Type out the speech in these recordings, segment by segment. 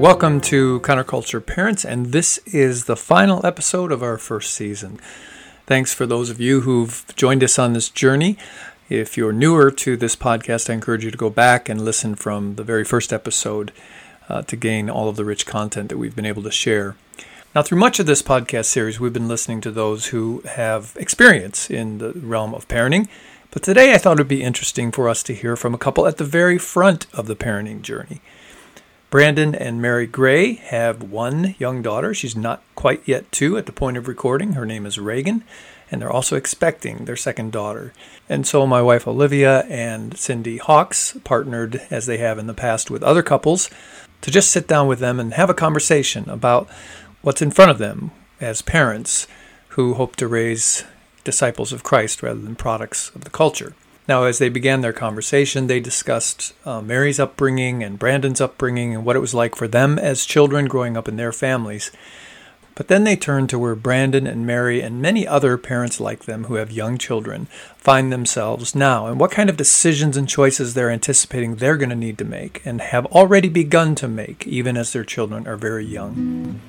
Welcome to Counterculture Parents, and this is the final episode of our first season. Thanks for those of you who've joined us on this journey. If you're newer to this podcast, I encourage you to go back and listen from the very first episode uh, to gain all of the rich content that we've been able to share. Now, through much of this podcast series, we've been listening to those who have experience in the realm of parenting. But today I thought it would be interesting for us to hear from a couple at the very front of the parenting journey. Brandon and Mary Grey have one young daughter. She's not quite yet two at the point of recording. Her name is Reagan and they're also expecting their second daughter. And so my wife Olivia and Cindy Hawks partnered, as they have in the past with other couples, to just sit down with them and have a conversation about what's in front of them as parents who hope to raise disciples of Christ rather than products of the culture. Now, as they began their conversation, they discussed uh, Mary's upbringing and Brandon's upbringing and what it was like for them as children growing up in their families. But then they turn to where Brandon and Mary and many other parents like them who have young children find themselves now and what kind of decisions and choices they're anticipating they're going to need to make and have already begun to make, even as their children are very young.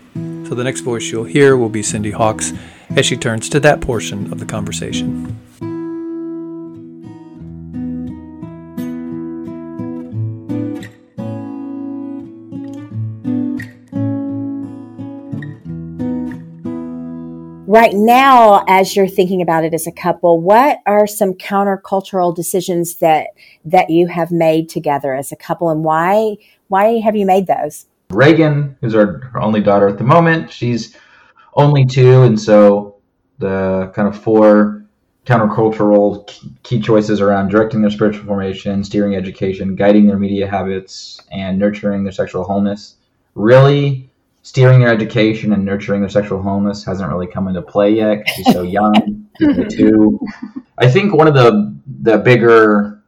So the next voice you'll hear will be Cindy Hawks as she turns to that portion of the conversation. Right now as you're thinking about it as a couple what are some countercultural decisions that that you have made together as a couple and why why have you made those? Reagan who's our, our only daughter at the moment she's only two and so the kind of four countercultural key choices around directing their spiritual formation steering education guiding their media habits and nurturing their sexual wholeness really steering their education and nurturing their sexual wholeness hasn't really come into play yet she's so young. too. I think one of the the bigger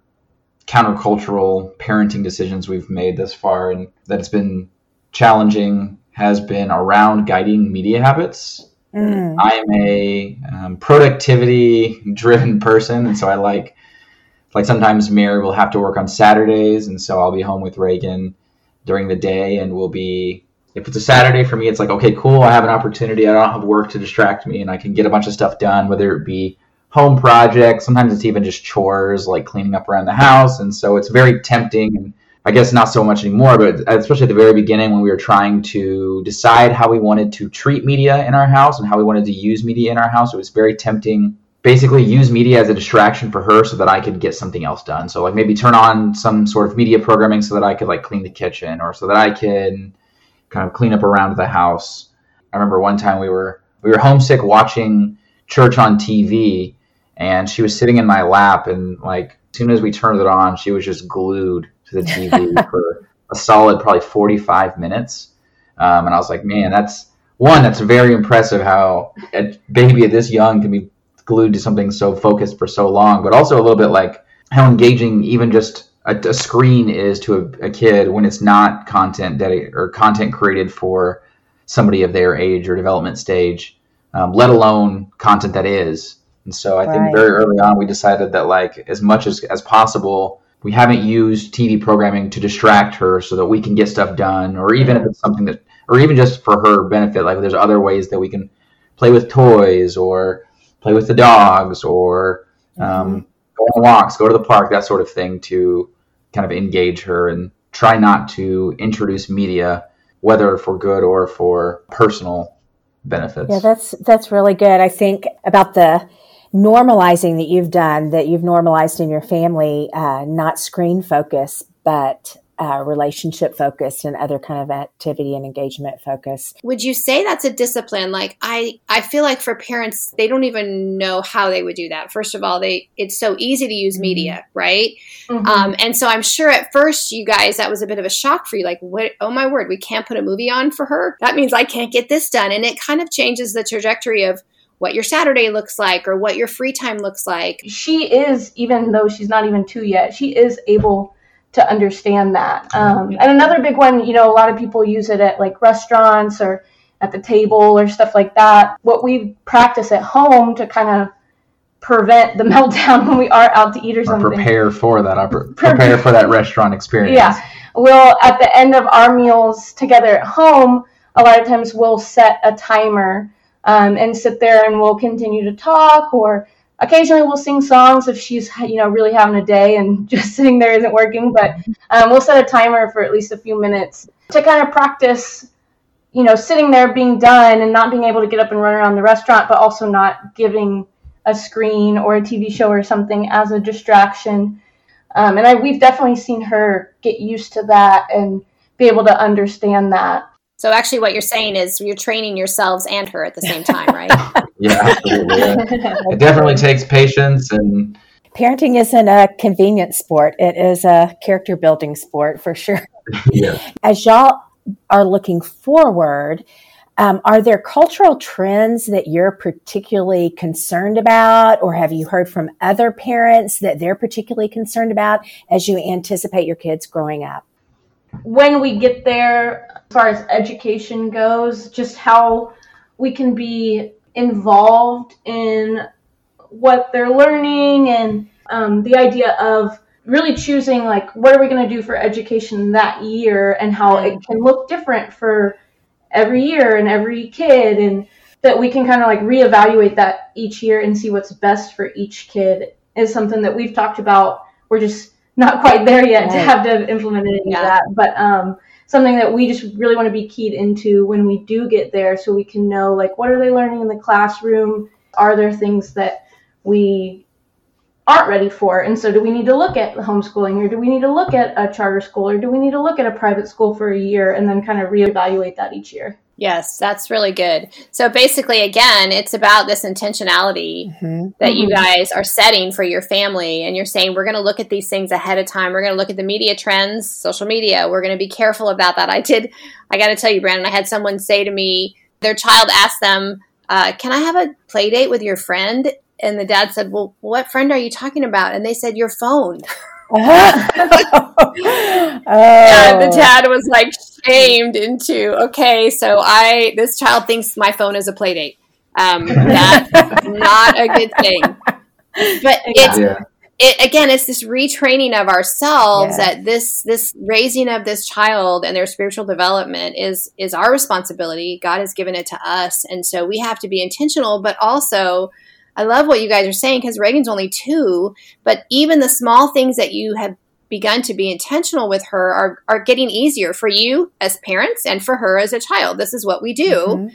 countercultural parenting decisions we've made thus far, and that has been challenging, has been around guiding media habits. Mm. I am a um, productivity driven person, and so I like like sometimes Mary will have to work on Saturdays, and so I'll be home with Reagan during the day, and we'll be if it's a Saturday for me, it's like, okay, cool. I have an opportunity. I don't have work to distract me and I can get a bunch of stuff done, whether it be home projects. Sometimes it's even just chores like cleaning up around the house. And so it's very tempting. And I guess not so much anymore, but especially at the very beginning when we were trying to decide how we wanted to treat media in our house and how we wanted to use media in our house, it was very tempting. Basically, use media as a distraction for her so that I could get something else done. So, like, maybe turn on some sort of media programming so that I could, like, clean the kitchen or so that I can kind of clean up around the house. I remember one time we were we were homesick watching church on TV, and she was sitting in my lap, and like as soon as we turned it on, she was just glued to the TV for a solid probably 45 minutes. Um, and I was like, man, that's one, that's very impressive how a baby this young can be glued to something so focused for so long, but also a little bit like how engaging even just a, a screen is to a, a, kid when it's not content dedicated or content created for somebody of their age or development stage, um, let alone content that is. And so I right. think very early on we decided that like as much as, as possible, we haven't used TV programming to distract her so that we can get stuff done, or even if it's something that, or even just for her benefit, like there's other ways that we can play with toys or play with the dogs or um, mm-hmm. go on walks, go to the park, that sort of thing to kind of engage her and try not to introduce media, whether for good or for personal benefits. Yeah, that's that's really good. I think about the normalizing that you've done, that you've normalized in your family, uh, not screen focus, but uh, relationship focused and other kind of activity and engagement focused. Would you say that's a discipline? Like I, I feel like for parents, they don't even know how they would do that. First of all, they it's so easy to use media, mm-hmm. right? Mm-hmm. Um, and so I'm sure at first you guys that was a bit of a shock for you. Like, what? Oh my word, we can't put a movie on for her. That means I can't get this done, and it kind of changes the trajectory of what your Saturday looks like or what your free time looks like. She is, even though she's not even two yet, she is able to understand that. Um, and another big one, you know, a lot of people use it at like restaurants or at the table or stuff like that. What we practice at home to kind of prevent the meltdown when we are out to eat or, or something. Prepare for that. Prepare for that restaurant experience. Yeah. We'll at the end of our meals together at home, a lot of times we'll set a timer um, and sit there and we'll continue to talk or occasionally we'll sing songs if she's you know really having a day and just sitting there isn't working but um, we'll set a timer for at least a few minutes to kind of practice you know sitting there being done and not being able to get up and run around the restaurant but also not giving a screen or a tv show or something as a distraction. Um, and I, we've definitely seen her get used to that and be able to understand that so actually, what you're saying is you're training yourselves and her at the same time, right? yeah, absolutely. Yeah. It definitely takes patience and. Parenting isn't a convenient sport; it is a character building sport for sure. yeah. As y'all are looking forward, um, are there cultural trends that you're particularly concerned about, or have you heard from other parents that they're particularly concerned about as you anticipate your kids growing up? When we get there, as far as education goes, just how we can be involved in what they're learning and um, the idea of really choosing like what are we going to do for education that year and how it can look different for every year and every kid and that we can kind of like reevaluate that each year and see what's best for each kid is something that we've talked about. We're just not quite there yet right. to have to implement any yeah. of that, but um, something that we just really want to be keyed into when we do get there, so we can know like what are they learning in the classroom? Are there things that we aren't ready for? And so, do we need to look at homeschooling, or do we need to look at a charter school, or do we need to look at a private school for a year and then kind of reevaluate that each year? Yes, that's really good. So basically, again, it's about this intentionality mm-hmm. that mm-hmm. you guys are setting for your family. And you're saying, we're going to look at these things ahead of time. We're going to look at the media trends, social media. We're going to be careful about that. I did, I got to tell you, Brandon, I had someone say to me, their child asked them, uh, Can I have a play date with your friend? And the dad said, Well, what friend are you talking about? And they said, Your phone. oh. And the dad was like shamed into okay, so I this child thinks my phone is a play date. Um, that's not a good thing. But it's yeah. it, again, it's this retraining of ourselves yeah. that this this raising of this child and their spiritual development is is our responsibility. God has given it to us, and so we have to be intentional, but also I love what you guys are saying because Reagan's only two, but even the small things that you have begun to be intentional with her are, are getting easier for you as parents and for her as a child. This is what we do. Mm-hmm.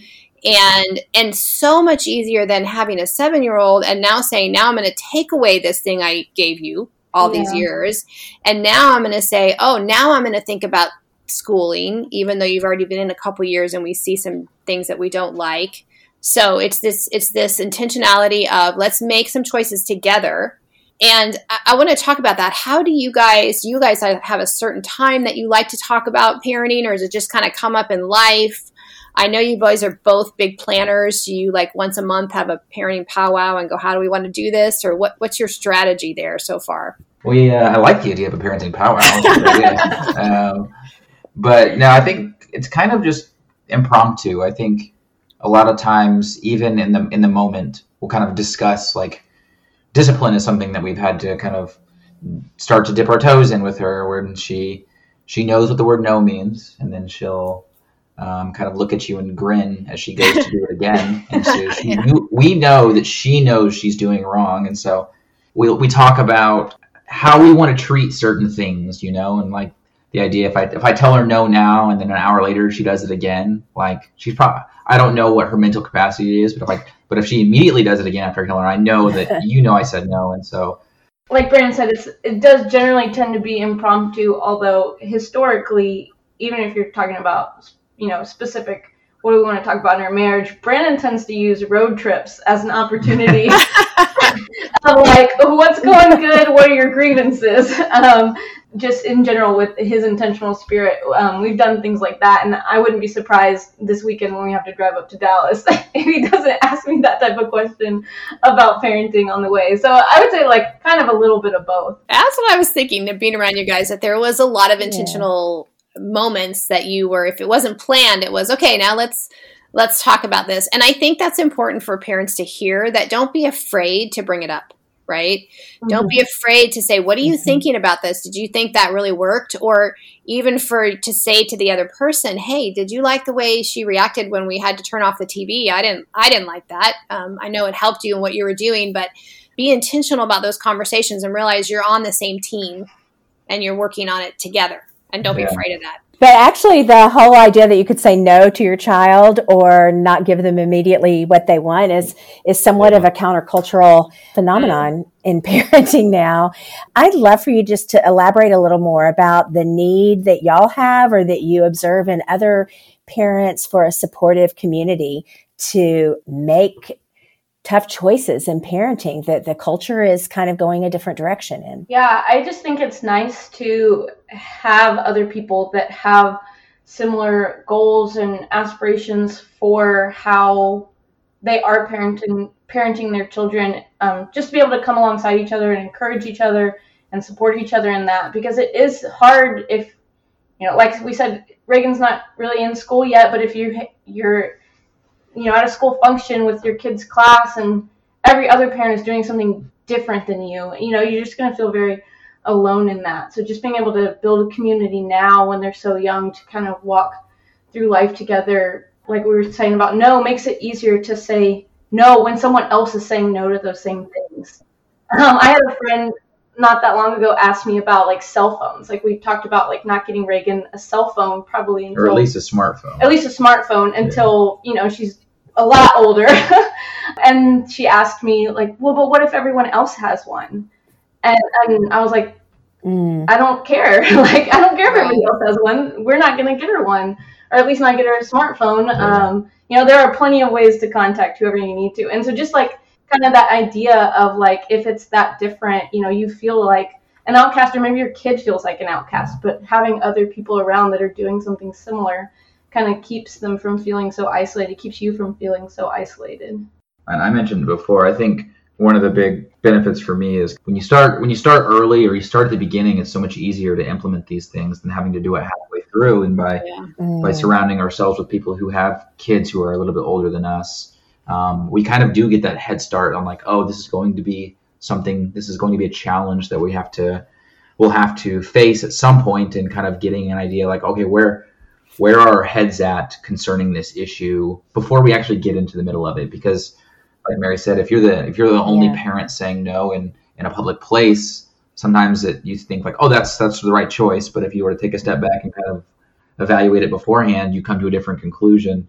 And and so much easier than having a seven year old and now saying, now I'm gonna take away this thing I gave you all yeah. these years. And now I'm gonna say, oh, now I'm gonna think about schooling, even though you've already been in a couple years and we see some things that we don't like. So it's this it's this intentionality of let's make some choices together. And I, I want to talk about that. How do you guys you guys have a certain time that you like to talk about parenting or is it just kind of come up in life? I know you boys are both big planners. Do you like once a month have a parenting powwow and go, how do we want to do this? Or what, what's your strategy there so far? We, uh, I like the idea of a parenting powwow. um, but no, I think it's kind of just impromptu. I think a lot of times even in the in the moment we'll kind of discuss like discipline is something that we've had to kind of start to dip our toes in with her when she she knows what the word no means and then she'll um, kind of look at you and grin as she goes to do it again and so she, yeah. we know that she knows she's doing wrong and so we we talk about how we want to treat certain things you know and like the idea if I if I tell her no now and then an hour later she does it again, like she's probably I don't know what her mental capacity is, but if I but if she immediately does it again after I tell her, I know that you know I said no, and so like Brandon said, it's it does generally tend to be impromptu, although historically, even if you're talking about you know specific what do we want to talk about in our marriage, Brandon tends to use road trips as an opportunity of like, what's going good? What are your grievances? Um, just in general with his intentional spirit, um, we've done things like that, and I wouldn't be surprised this weekend when we have to drive up to Dallas if he doesn't ask me that type of question about parenting on the way. So I would say like kind of a little bit of both. That's what I was thinking. Being around you guys, that there was a lot of intentional. Yeah moments that you were if it wasn't planned it was okay now let's let's talk about this. And I think that's important for parents to hear that don't be afraid to bring it up right? Mm-hmm. Don't be afraid to say, "What are you mm-hmm. thinking about this? Did you think that really worked?" Or even for to say to the other person, "Hey, did you like the way she reacted when we had to turn off the TV? I didn't. I didn't like that. Um, I know it helped you in what you were doing, but be intentional about those conversations and realize you're on the same team and you're working on it together. And don't yeah. be afraid of that." But actually, the whole idea that you could say no to your child or not give them immediately what they want is is somewhat of a countercultural phenomenon mm. in parenting now. I'd love for you just to elaborate a little more about the need that y'all have or that you observe in other parents for a supportive community to make tough choices in parenting that the culture is kind of going a different direction in. Yeah, I just think it's nice to have other people that have similar goals and aspirations for how they are parenting parenting their children um, just to be able to come alongside each other and encourage each other and support each other in that because it is hard if you know like we said reagan's not really in school yet but if you you're you know, at a school function with your kid's class and every other parent is doing something different than you, you know, you're just going to feel very alone in that. So just being able to build a community now when they're so young to kind of walk through life together, like we were saying about no, makes it easier to say no when someone else is saying no to those same things. Um, I had a friend not that long ago asked me about like cell phones. Like we talked about like not getting Reagan a cell phone probably until, or at least a smartphone. At least a smartphone until yeah. you know she's a lot older. and she asked me like, well, but what if everyone else has one? And, and I was like, mm. I don't care. like I don't care if everybody else has one. We're not gonna get her one, or at least not get her a smartphone. Um, you know, there are plenty of ways to contact whoever you need to. And so just like kind of that idea of like if it's that different, you know, you feel like an outcast or maybe your kid feels like an outcast, but having other people around that are doing something similar kind of keeps them from feeling so isolated, keeps you from feeling so isolated. And I mentioned before, I think one of the big benefits for me is when you start when you start early or you start at the beginning, it's so much easier to implement these things than having to do it halfway through. And by yeah. mm. by surrounding ourselves with people who have kids who are a little bit older than us, um, we kind of do get that head start on like, oh, this is going to be something. This is going to be a challenge that we have to we'll have to face at some point, and kind of getting an idea like, okay, where where are our heads at concerning this issue before we actually get into the middle of it? Because like mary said if you're the if you're the only yeah. parent saying no in in a public place sometimes it you think like oh that's that's the right choice. But if you were to take a step back and kind of evaluate it beforehand you come to a different conclusion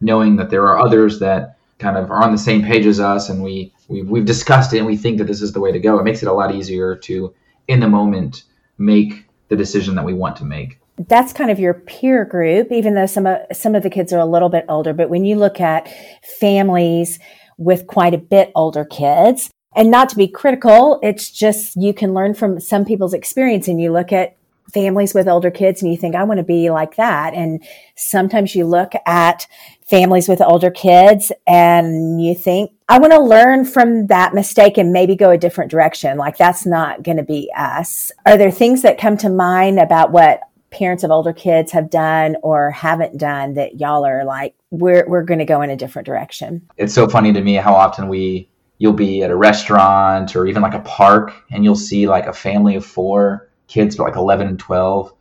knowing that there are others that kind of are on the same page as us and we we've, we've discussed it and we think that this is the way to go. It makes it a lot easier to in the moment make the decision that we want to make that's kind of your peer group, even though some of, some of the kids are a little bit older. But when you look at families with quite a bit older kids, and not to be critical, it's just you can learn from some people's experience and you look at families with older kids and you think, I want to be like that. And sometimes you look at families with older kids and you think, I want to learn from that mistake and maybe go a different direction. Like that's not going to be us. Are there things that come to mind about what parents of older kids have done or haven't done that y'all are like we're we're going to go in a different direction. It's so funny to me how often we you'll be at a restaurant or even like a park and you'll see like a family of four kids but like 11 and 12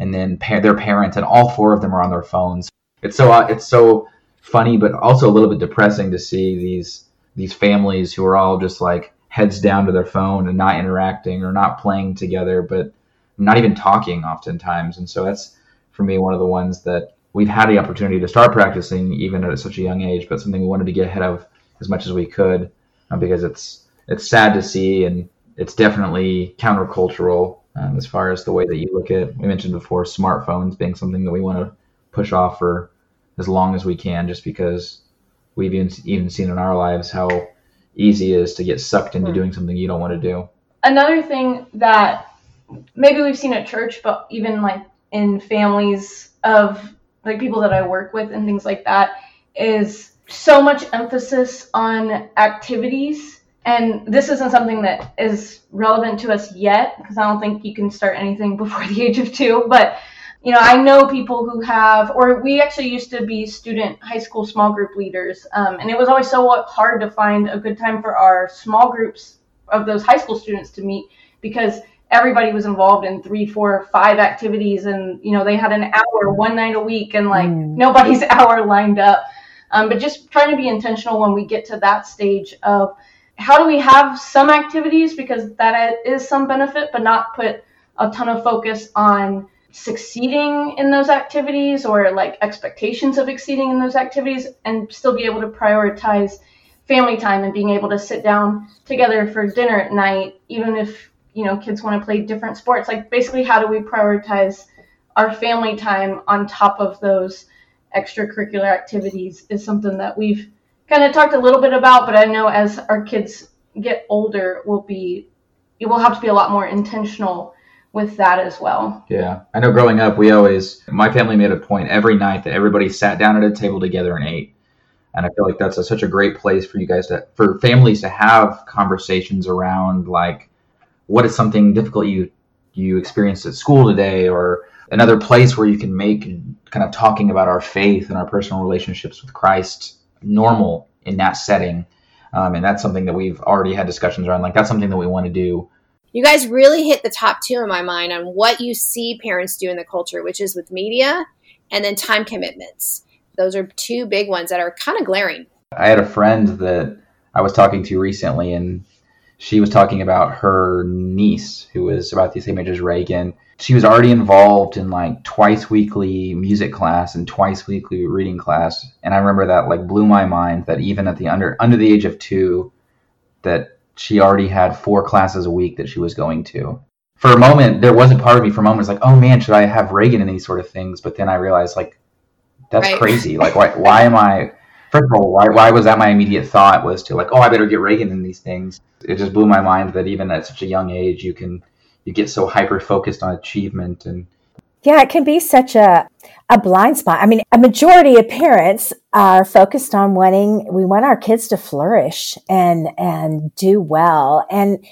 and then pa- their parents and all four of them are on their phones. It's so uh, it's so funny but also a little bit depressing to see these these families who are all just like heads down to their phone and not interacting or not playing together but not even talking oftentimes. And so that's for me one of the ones that we've had the opportunity to start practicing even at such a young age, but something we wanted to get ahead of as much as we could uh, because it's it's sad to see and it's definitely countercultural um, as far as the way that you look at. We mentioned before smartphones being something that we want to push off for as long as we can, just because we've even, even seen in our lives how easy it is to get sucked into doing something you don't want to do. Another thing that maybe we've seen at church, but even like in families of like people that I work with and things like that is so much emphasis on activities. And this isn't something that is relevant to us yet because I don't think you can start anything before the age of two. But you know, I know people who have, or we actually used to be student high school small group leaders, um, and it was always so hard to find a good time for our small groups of those high school students to meet because everybody was involved in three, four, five activities, and you know they had an hour one night a week, and like mm. nobody's hour lined up. Um, but just trying to be intentional when we get to that stage of how do we have some activities because that is some benefit, but not put a ton of focus on succeeding in those activities or like expectations of exceeding in those activities and still be able to prioritize family time and being able to sit down together for dinner at night even if you know kids want to play different sports like basically how do we prioritize our family time on top of those extracurricular activities is something that we've kind of talked a little bit about but i know as our kids get older we'll be it will have to be a lot more intentional with that as well. Yeah. I know growing up, we always, my family made a point every night that everybody sat down at a table together and ate. And I feel like that's a, such a great place for you guys to, for families to have conversations around like, what is something difficult you, you experienced at school today or another place where you can make kind of talking about our faith and our personal relationships with Christ normal in that setting. Um, and that's something that we've already had discussions around. Like that's something that we want to do you guys really hit the top two in my mind on what you see parents do in the culture, which is with media and then time commitments. Those are two big ones that are kind of glaring. I had a friend that I was talking to recently, and she was talking about her niece, who was about the same age as Reagan. She was already involved in like twice weekly music class and twice weekly reading class, and I remember that like blew my mind that even at the under under the age of two, that she already had four classes a week that she was going to. For a moment, there was a part of me for a moment was like, oh man, should I have Reagan in these sort of things? But then I realized like that's right. crazy. Like why why am I first of all, why why was that my immediate thought was to like, oh I better get Reagan in these things. It just blew my mind that even at such a young age you can you get so hyper focused on achievement and yeah, it can be such a a blind spot. I mean, a majority of parents are focused on wanting we want our kids to flourish and and do well and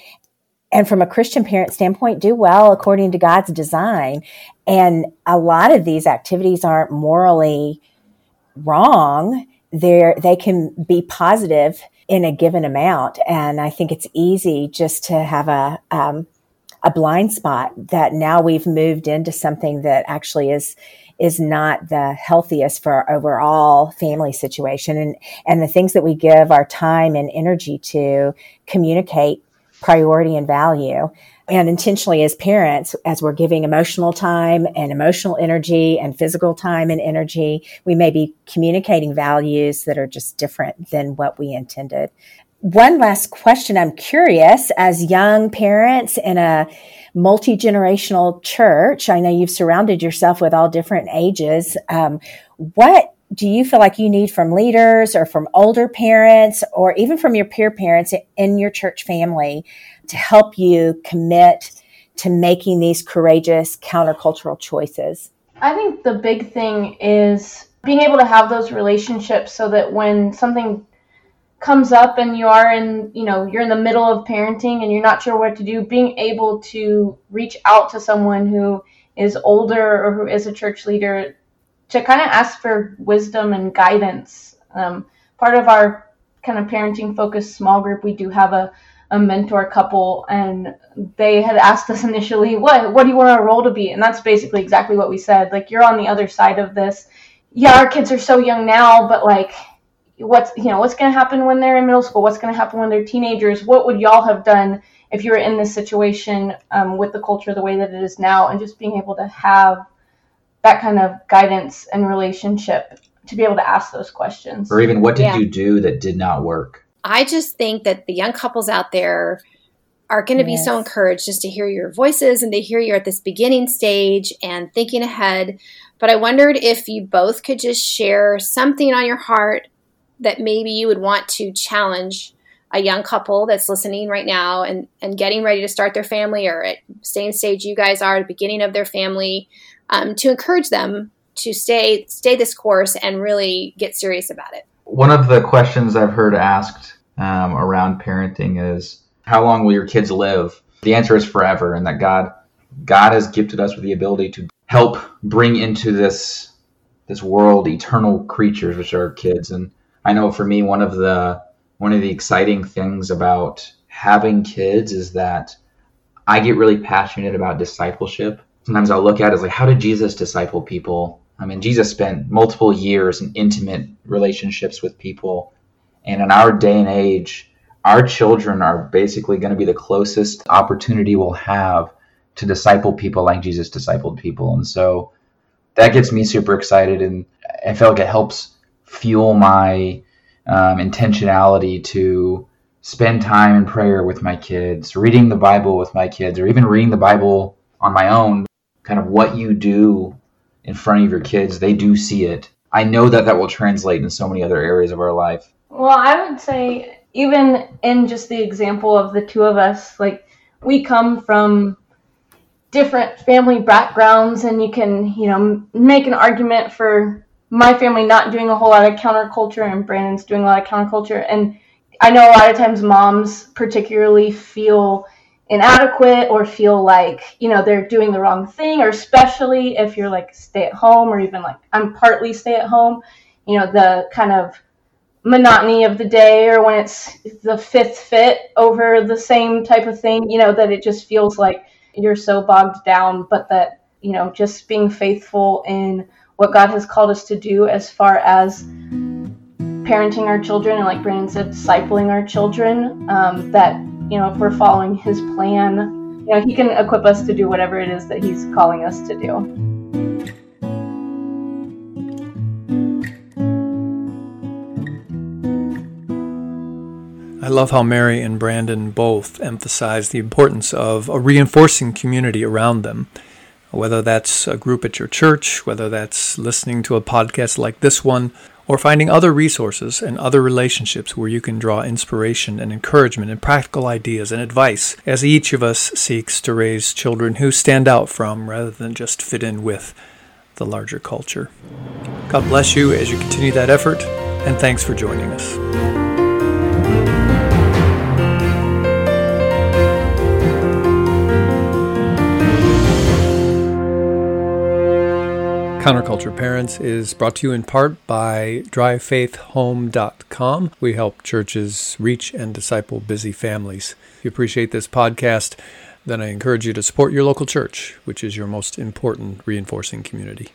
and from a Christian parent standpoint, do well according to God's design. And a lot of these activities aren't morally wrong. They're, they can be positive in a given amount. And I think it's easy just to have a, um, a blind spot that now we've moved into something that actually is is not the healthiest for our overall family situation and and the things that we give our time and energy to communicate priority and value and intentionally as parents as we're giving emotional time and emotional energy and physical time and energy we may be communicating values that are just different than what we intended one last question i'm curious as young parents in a multi generational church. I know you've surrounded yourself with all different ages. Um, what do you feel like you need from leaders or from older parents or even from your peer parents in your church family to help you commit to making these courageous countercultural choices? I think the big thing is being able to have those relationships so that when something comes up and you are in you know you're in the middle of parenting and you're not sure what to do being able to reach out to someone who is older or who is a church leader to kind of ask for wisdom and guidance. Um, part of our kind of parenting focused small group we do have a, a mentor couple and they had asked us initially what what do you want our role to be? And that's basically exactly what we said like you're on the other side of this. Yeah our kids are so young now but like what's you know what's going to happen when they're in middle school? What's going to happen when they're teenagers? What would y'all have done if you were in this situation um, with the culture the way that it is now? And just being able to have that kind of guidance and relationship to be able to ask those questions or even what did yeah. you do that did not work i just think that the young couples out there are going to yes. be so encouraged just to hear your voices and to hear you're at this beginning stage and thinking ahead but i wondered if you both could just share something on your heart that maybe you would want to challenge a young couple that's listening right now and, and getting ready to start their family or at same stage you guys are the beginning of their family um, to encourage them to stay stay this course and really get serious about it one of the questions i've heard asked um, around parenting is how long will your kids live the answer is forever and that god god has gifted us with the ability to help bring into this this world eternal creatures, which are kids. And I know for me, one of the one of the exciting things about having kids is that I get really passionate about discipleship. Sometimes I'll look at it as like, how did Jesus disciple people? I mean, Jesus spent multiple years in intimate relationships with people. And in our day and age, our children are basically going to be the closest opportunity we'll have to disciple people like Jesus discipled people. And so that gets me super excited. And I feel like it helps fuel my um, intentionality to spend time in prayer with my kids, reading the Bible with my kids, or even reading the Bible on my own. Kind of what you do in front of your kids, they do see it. I know that that will translate in so many other areas of our life. Well, I would say, even in just the example of the two of us, like we come from different family backgrounds, and you can, you know, make an argument for my family not doing a whole lot of counterculture and Brandon's doing a lot of counterculture. And I know a lot of times moms particularly feel inadequate or feel like, you know, they're doing the wrong thing, or especially if you're like stay at home or even like I'm partly stay at home, you know, the kind of monotony of the day or when it's the fifth fit over the same type of thing, you know, that it just feels like you're so bogged down, but that, you know, just being faithful in what God has called us to do as far as parenting our children and, like Brandon said, discipling our children. Um, that you know, if we're following His plan, you know, He can equip us to do whatever it is that He's calling us to do. I love how Mary and Brandon both emphasize the importance of a reinforcing community around them whether that's a group at your church, whether that's listening to a podcast like this one, or finding other resources and other relationships where you can draw inspiration and encouragement and practical ideas and advice as each of us seeks to raise children who stand out from rather than just fit in with the larger culture. God bless you as you continue that effort, and thanks for joining us. Counterculture Parents is brought to you in part by drivefaithhome.com. We help churches reach and disciple busy families. If you appreciate this podcast, then I encourage you to support your local church, which is your most important reinforcing community.